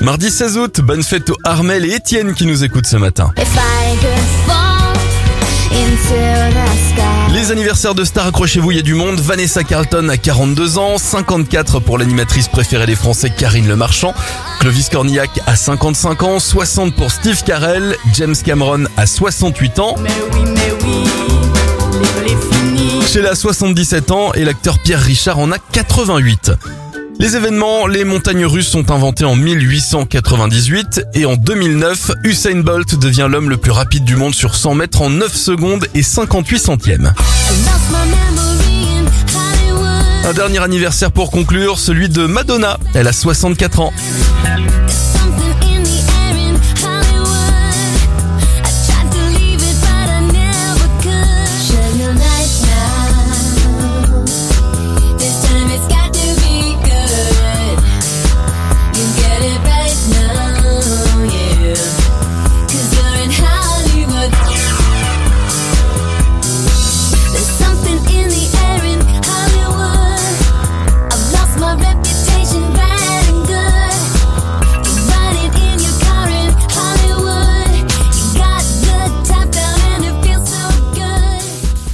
Mardi 16 août, bonne fête aux Armel et Étienne qui nous écoutent ce matin. Les anniversaires de stars, accrochez-vous, il y a du monde. Vanessa Carlton a 42 ans, 54 pour l'animatrice préférée des Français Karine Le Marchand. Clovis Cornillac a 55 ans, 60 pour Steve Carell. James Cameron a 68 ans. Mais oui, mais oui. Sheila a 77 ans et l'acteur Pierre Richard en a 88. Les événements, les montagnes russes sont inventées en 1898 et en 2009, Usain Bolt devient l'homme le plus rapide du monde sur 100 mètres en 9 secondes et 58 centièmes. Un dernier anniversaire pour conclure, celui de Madonna. Elle a 64 ans.